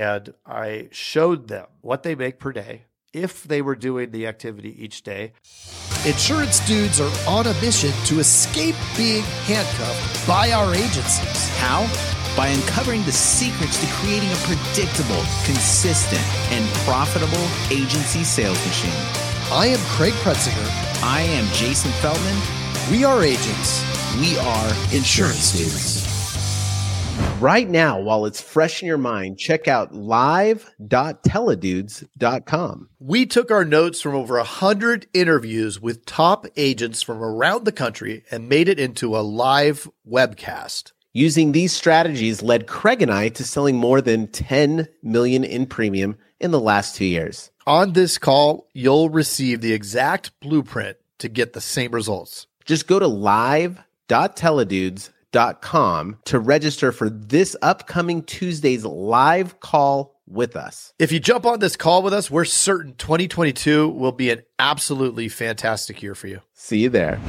and I showed them what they make per day if they were doing the activity each day. Insurance dudes are on a mission to escape being handcuffed by our agencies. How? By uncovering the secrets to creating a predictable, consistent, and profitable agency sales machine. I am Craig Pretzinger. I am Jason Feldman. We are agents. We are insurance dudes. Right now, while it's fresh in your mind, check out live.teledudes.com. We took our notes from over 100 interviews with top agents from around the country and made it into a live webcast. Using these strategies led Craig and I to selling more than 10 million in premium in the last 2 years. On this call, you'll receive the exact blueprint to get the same results. Just go to live.teledudes.com com to register for this upcoming Tuesday's live call with us. If you jump on this call with us, we're certain 2022 will be an absolutely fantastic year for you. See you there.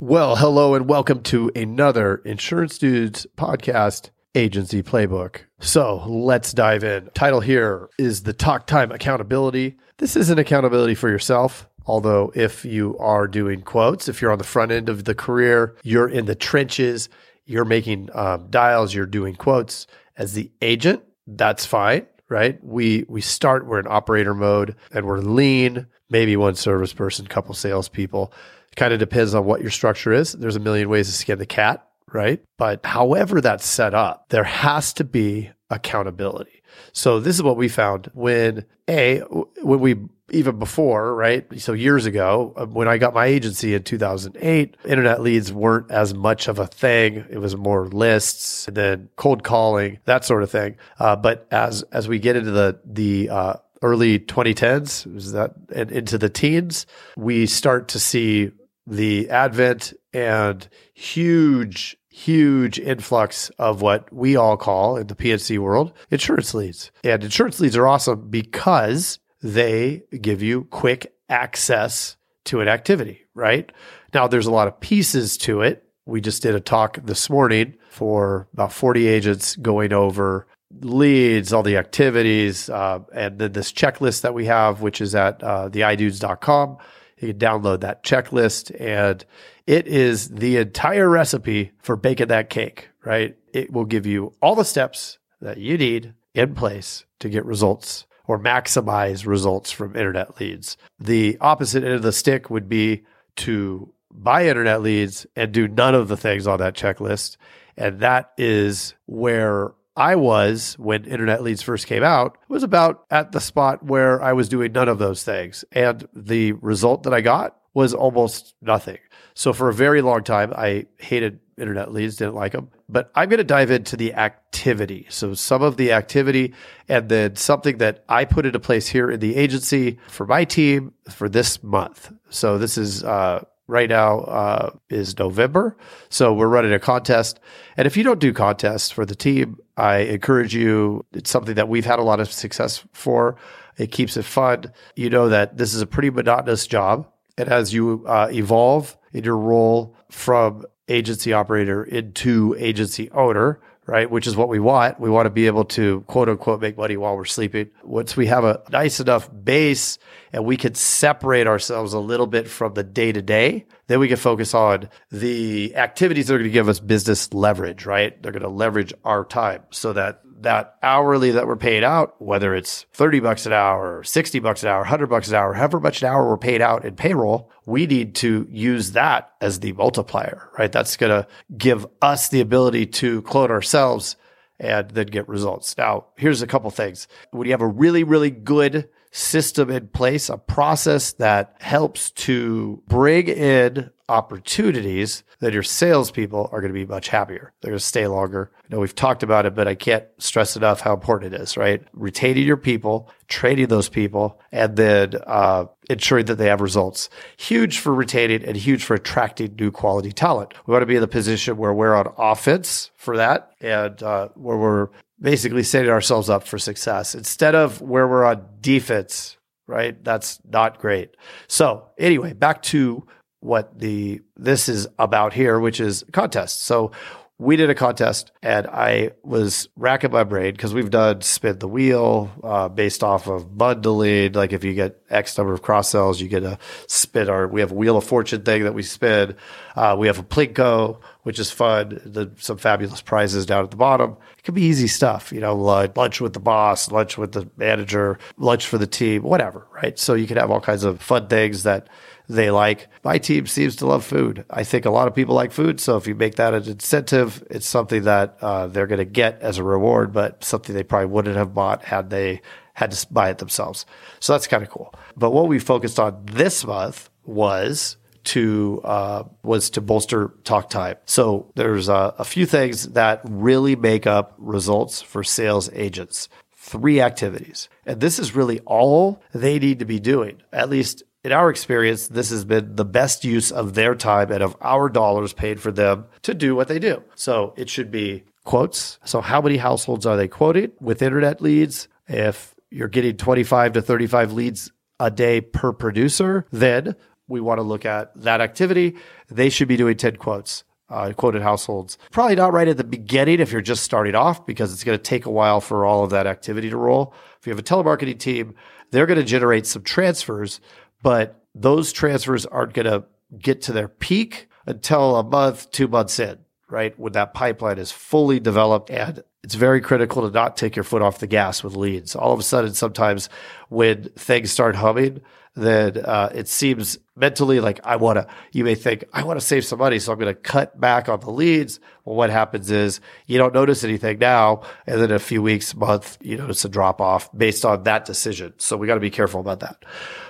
Well, hello and welcome to another Insurance Dudes podcast agency playbook. So let's dive in. Title here is the Talk Time Accountability. This isn't accountability for yourself. Although, if you are doing quotes, if you're on the front end of the career, you're in the trenches, you're making um, dials, you're doing quotes as the agent, that's fine, right? We we start we're in operator mode and we're lean, maybe one service person, couple salespeople. Kind of depends on what your structure is. There's a million ways to skin the cat, right? But however that's set up, there has to be accountability. So this is what we found when a when we even before, right? So years ago, uh, when I got my agency in 2008, internet leads weren't as much of a thing. It was more lists and then cold calling, that sort of thing. Uh, but as as we get into the the uh, early 2010s, is that and into the teens, we start to see the advent and huge huge influx of what we all call in the PNC world insurance leads. And insurance leads are awesome because they give you quick access to an activity, right? Now, there's a lot of pieces to it. We just did a talk this morning for about 40 agents going over leads, all the activities, uh, and then this checklist that we have, which is at uh, theidudes.com. You can download that checklist, and it is the entire recipe for baking that cake, right? It will give you all the steps that you need in place to get results or maximize results from internet leads. The opposite end of the stick would be to buy internet leads and do none of the things on that checklist. And that is where I was when internet leads first came out was about at the spot where I was doing none of those things. And the result that I got was almost nothing. So for a very long time, I hated internet leads, didn't like them. But I'm going to dive into the activity. So some of the activity and then something that I put into place here in the agency for my team for this month. So this is, uh, right now uh, is November. So we're running a contest. And if you don't do contests for the team, I encourage you. It's something that we've had a lot of success for. It keeps it fun. You know that this is a pretty monotonous job. And as you uh, evolve in your role from agency operator into agency owner, right? Which is what we want. We want to be able to quote unquote make money while we're sleeping. Once we have a nice enough base and we can separate ourselves a little bit from the day to day, then we can focus on the activities that are going to give us business leverage, right? They're going to leverage our time so that that hourly that we're paid out, whether it's 30 bucks an hour, 60 bucks an hour, 100 bucks an hour, however much an hour we're paid out in payroll, we need to use that as the multiplier, right? That's going to give us the ability to clone ourselves and then get results. Now, here's a couple things. When you have a really, really good system in place, a process that helps to bring in opportunities, then your salespeople are going to be much happier. They're going to stay longer. I know we've talked about it, but I can't stress enough how important it is, right? Retaining your people, training those people, and then uh, ensuring that they have results. Huge for retaining and huge for attracting new quality talent. We want to be in the position where we're on offense for that and uh, where we're basically setting ourselves up for success instead of where we're on defense, right? That's not great. So anyway, back to what the this is about here, which is contests. So we did a contest and I was racking my brain because we've done spin the wheel uh, based off of bundling. Like if you get X number of cross sells, you get a spin. Our we have a wheel of fortune thing that we spin. Uh, we have a plinko, which is fun. The, some fabulous prizes down at the bottom. It could be easy stuff, you know, lunch, lunch with the boss, lunch with the manager, lunch for the team, whatever, right? So you could have all kinds of fun things that they like. My team seems to love food. I think a lot of people like food. So if you make that an incentive, it's something that uh, they're going to get as a reward, but something they probably wouldn't have bought had they had to buy it themselves. So that's kind of cool. But what we focused on this month was to uh, was to bolster talk time. So there's a, a few things that really make up results for sales agents. Three activities, and this is really all they need to be doing. At least in our experience, this has been the best use of their time and of our dollars paid for them to do what they do. So it should be quotes. So how many households are they quoting with internet leads? If you're getting 25 to 35 leads a day per producer, then we want to look at that activity. They should be doing 10 quotes. Uh, quoted households. Probably not right at the beginning if you're just starting off because it's going to take a while for all of that activity to roll. If you have a telemarketing team, they're going to generate some transfers, but those transfers aren't going to get to their peak until a month, two months in, right? When that pipeline is fully developed and it's very critical to not take your foot off the gas with leads. All of a sudden, sometimes when things start humming, then uh, it seems mentally like I want to, you may think, I want to save some money. So I'm going to cut back on the leads. Well, what happens is you don't notice anything now. And then a few weeks, month, you notice a drop off based on that decision. So we got to be careful about that.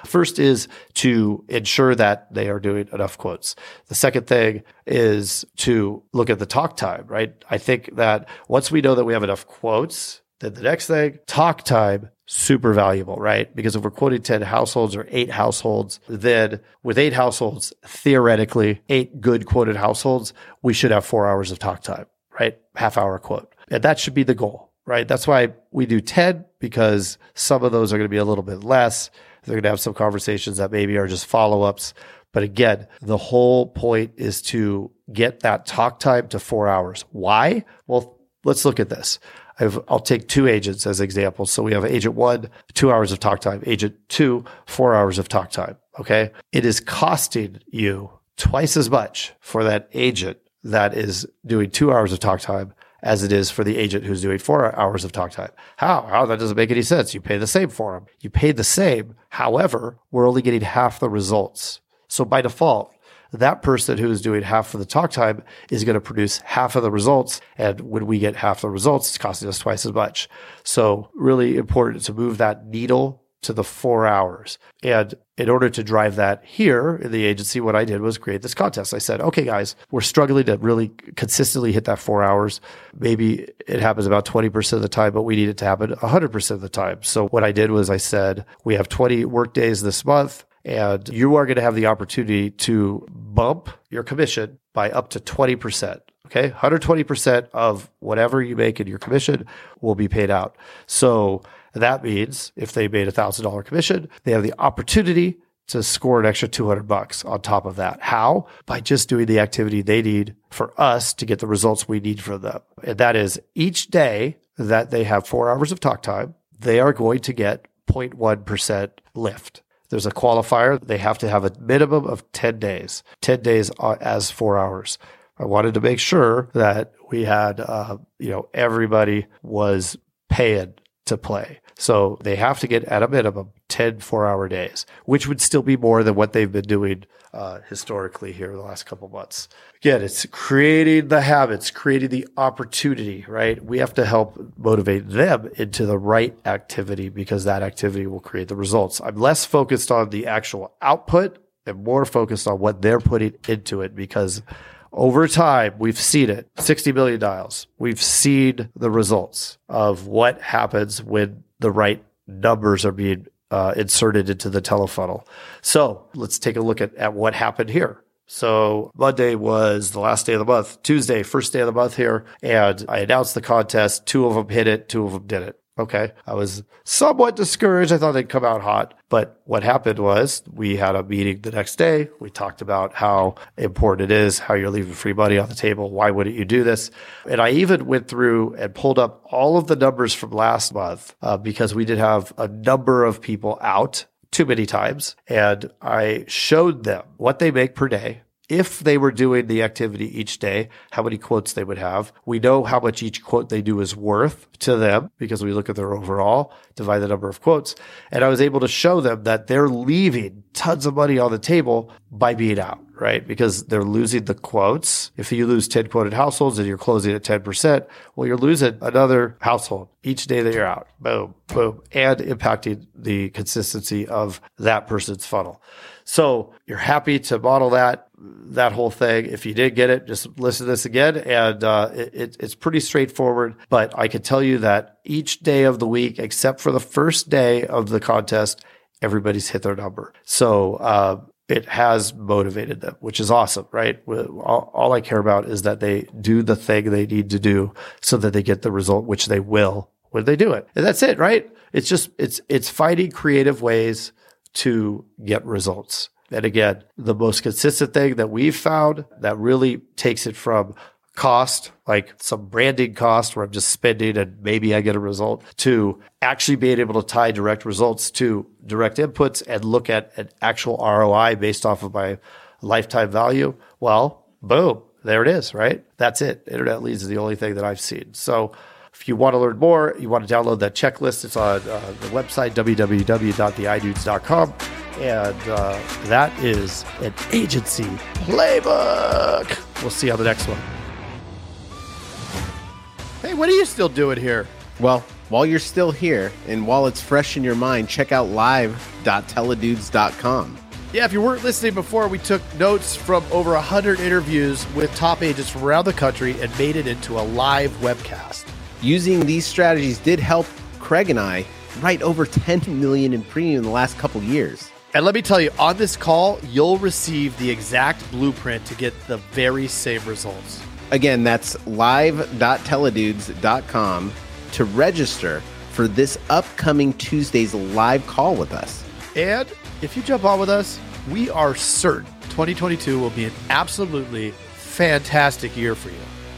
First is to ensure that they are doing enough quotes. The second thing is to look at the talk time, right? I think that once we know that we have enough quotes, then the next thing, talk time super valuable, right? Because if we're quoting 10 households or eight households, then with eight households, theoretically, eight good quoted households, we should have four hours of talk time, right? Half hour quote. And that should be the goal, right? That's why we do 10 because some of those are going to be a little bit less. They're going to have some conversations that maybe are just follow ups. But again, the whole point is to get that talk time to four hours. Why? Well, let's look at this. I will take two agents as examples. So we have agent one, two hours of talk time, agent two, four hours of talk time. Okay. It is costing you twice as much for that agent that is doing two hours of talk time as it is for the agent who's doing four hours of talk time. How? How? That doesn't make any sense. You pay the same for them. You pay the same. However, we're only getting half the results. So by default, that person who is doing half of the talk time is going to produce half of the results. And when we get half the results, it's costing us twice as much. So really important to move that needle to the four hours. And in order to drive that here in the agency, what I did was create this contest. I said, okay, guys, we're struggling to really consistently hit that four hours. Maybe it happens about 20% of the time, but we need it to happen 100% of the time. So what I did was I said, we have 20 work days this month and you are going to have the opportunity to bump your commission by up to 20%. Okay. 120% of whatever you make in your commission will be paid out. So that means if they made a thousand dollar commission, they have the opportunity to score an extra 200 bucks on top of that. How? By just doing the activity they need for us to get the results we need from them. And that is each day that they have four hours of talk time, they are going to get 0.1% lift. There's a qualifier. They have to have a minimum of 10 days, 10 days as four hours. I wanted to make sure that we had, uh, you know, everybody was paying to play. So they have to get at a minimum 10 four hour days, which would still be more than what they've been doing uh, historically here the last couple months. Again, it's creating the habits, creating the opportunity, right? We have to help motivate them into the right activity because that activity will create the results. I'm less focused on the actual output and more focused on what they're putting into it because over time, we've seen it 60 billion dials. We've seen the results of what happens when the right numbers are being uh, inserted into the telefunnel. So let's take a look at, at what happened here. So Monday was the last day of the month. Tuesday, first day of the month here. And I announced the contest. Two of them hit it. Two of them did it. Okay. I was somewhat discouraged. I thought they'd come out hot. But what happened was we had a meeting the next day. We talked about how important it is, how you're leaving free money on the table. Why wouldn't you do this? And I even went through and pulled up all of the numbers from last month uh, because we did have a number of people out too many times. And I showed them what they make per day if they were doing the activity each day, how many quotes they would have. We know how much each quote they do is worth to them because we look at their overall, divide the number of quotes. And I was able to show them that they're leaving tons of money on the table by being out, right? Because they're losing the quotes. If you lose 10 quoted households and you're closing at 10%, well, you're losing another household each day that you're out. Boom, boom, and impacting the consistency of that person's funnel. So you're happy to model that that whole thing. If you did get it, just listen to this again, and uh, it, it's pretty straightforward. But I can tell you that each day of the week, except for the first day of the contest, everybody's hit their number. So uh, it has motivated them, which is awesome, right? All, all, I care about is that they do the thing they need to do so that they get the result, which they will when they do it. And that's it, right? It's just, it's, it's finding creative ways to get results. And again, the most consistent thing that we've found that really takes it from cost, like some branding cost where I'm just spending and maybe I get a result, to actually being able to tie direct results to direct inputs and look at an actual ROI based off of my lifetime value. Well, boom, there it is, right? That's it. Internet leads is the only thing that I've seen. So if you want to learn more, you want to download that checklist. It's on uh, the website, www.theidudes.com. And uh, that is an agency playbook. We'll see you on the next one. What are you still doing here? Well, while you're still here and while it's fresh in your mind, check out live.teledudes.com. Yeah, if you weren't listening before, we took notes from over 100 interviews with top agents from around the country and made it into a live webcast. Using these strategies did help Craig and I write over 10 million in premium in the last couple years. And let me tell you, on this call, you'll receive the exact blueprint to get the very same results. Again, that's live.teledudes.com to register for this upcoming Tuesday's live call with us. And if you jump on with us, we are certain 2022 will be an absolutely fantastic year for you.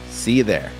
See you there.